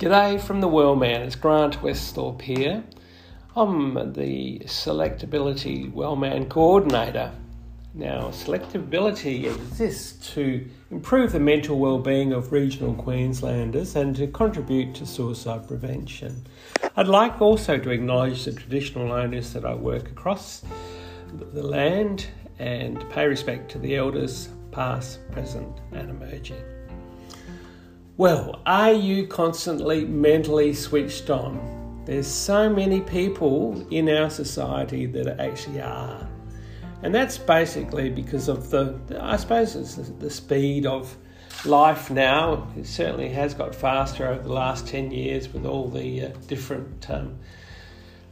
G'day from the Wellman, it's Grant Westhorpe here. I'm the Selectability Wellman Coordinator. Now, selectability exists to improve the mental well-being of regional Queenslanders and to contribute to suicide prevention. I'd like also to acknowledge the traditional owners that I work across the land and pay respect to the elders, past, present, and emerging. Well, are you constantly mentally switched on? There's so many people in our society that actually are. And that's basically because of the, I suppose, it's the speed of life now. It certainly has got faster over the last 10 years with all the uh, different um,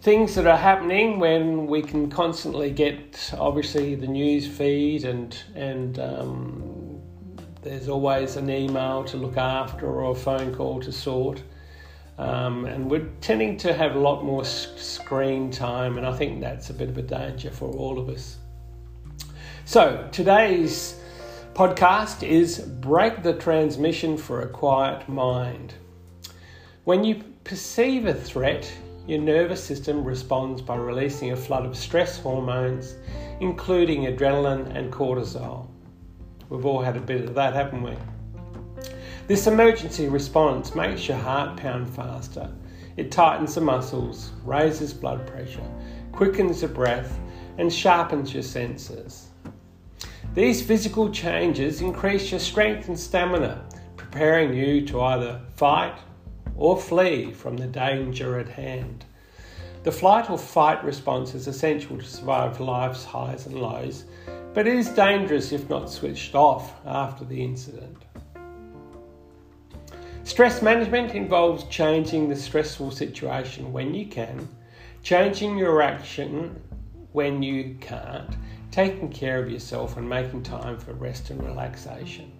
things that are happening when we can constantly get, obviously, the news feed and, and um, there's always an email to look after or a phone call to sort. Um, and we're tending to have a lot more screen time, and I think that's a bit of a danger for all of us. So, today's podcast is Break the Transmission for a Quiet Mind. When you perceive a threat, your nervous system responds by releasing a flood of stress hormones, including adrenaline and cortisol. We've all had a bit of that, haven't we? This emergency response makes your heart pound faster. It tightens the muscles, raises blood pressure, quickens the breath, and sharpens your senses. These physical changes increase your strength and stamina, preparing you to either fight or flee from the danger at hand. The flight or fight response is essential to survive life's highs and lows but it is dangerous if not switched off after the incident. Stress management involves changing the stressful situation when you can, changing your action when you can't, taking care of yourself, and making time for rest and relaxation.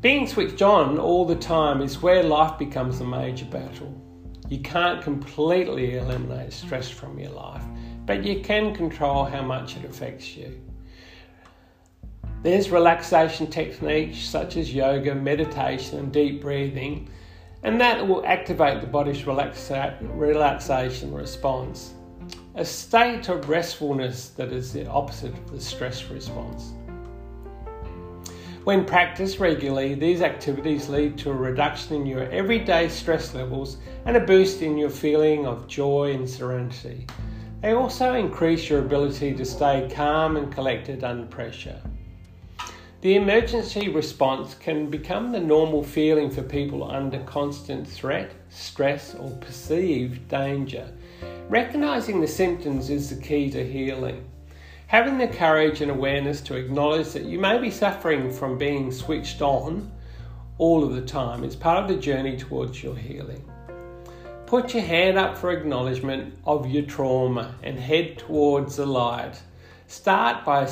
Being switched on all the time is where life becomes a major battle. You can't completely eliminate stress from your life, but you can control how much it affects you. There's relaxation techniques such as yoga, meditation, and deep breathing, and that will activate the body's relaxa- relaxation response. A state of restfulness that is the opposite of the stress response. When practiced regularly, these activities lead to a reduction in your everyday stress levels and a boost in your feeling of joy and serenity. They also increase your ability to stay calm and collected under pressure. The emergency response can become the normal feeling for people under constant threat, stress, or perceived danger. Recognizing the symptoms is the key to healing. Having the courage and awareness to acknowledge that you may be suffering from being switched on all of the time is part of the journey towards your healing. Put your hand up for acknowledgement of your trauma and head towards the light. Start by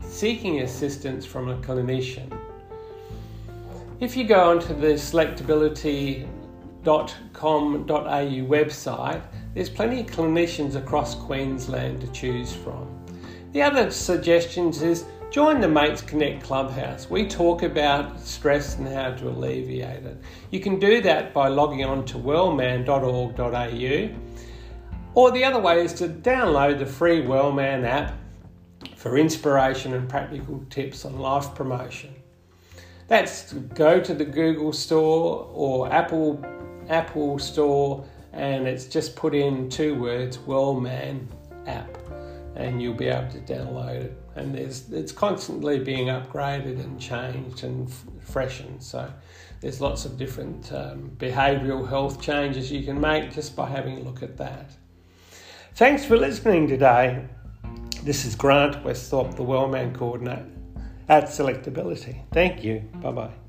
seeking assistance from a clinician. If you go onto the selectability.com.au website, there's plenty of clinicians across Queensland to choose from. The other suggestions is Join the Mates Connect Clubhouse. We talk about stress and how to alleviate it. You can do that by logging on to wellman.org.au, or the other way is to download the free Wellman app for inspiration and practical tips on life promotion. That's go to the Google Store or Apple Apple Store, and it's just put in two words Wellman app and you'll be able to download it. And there's it's constantly being upgraded and changed and f- freshened. So there's lots of different um, behavioural health changes you can make just by having a look at that. Thanks for listening today. This is Grant Westhorpe, the Wellman Coordinator at Selectability. Thank you. Bye bye.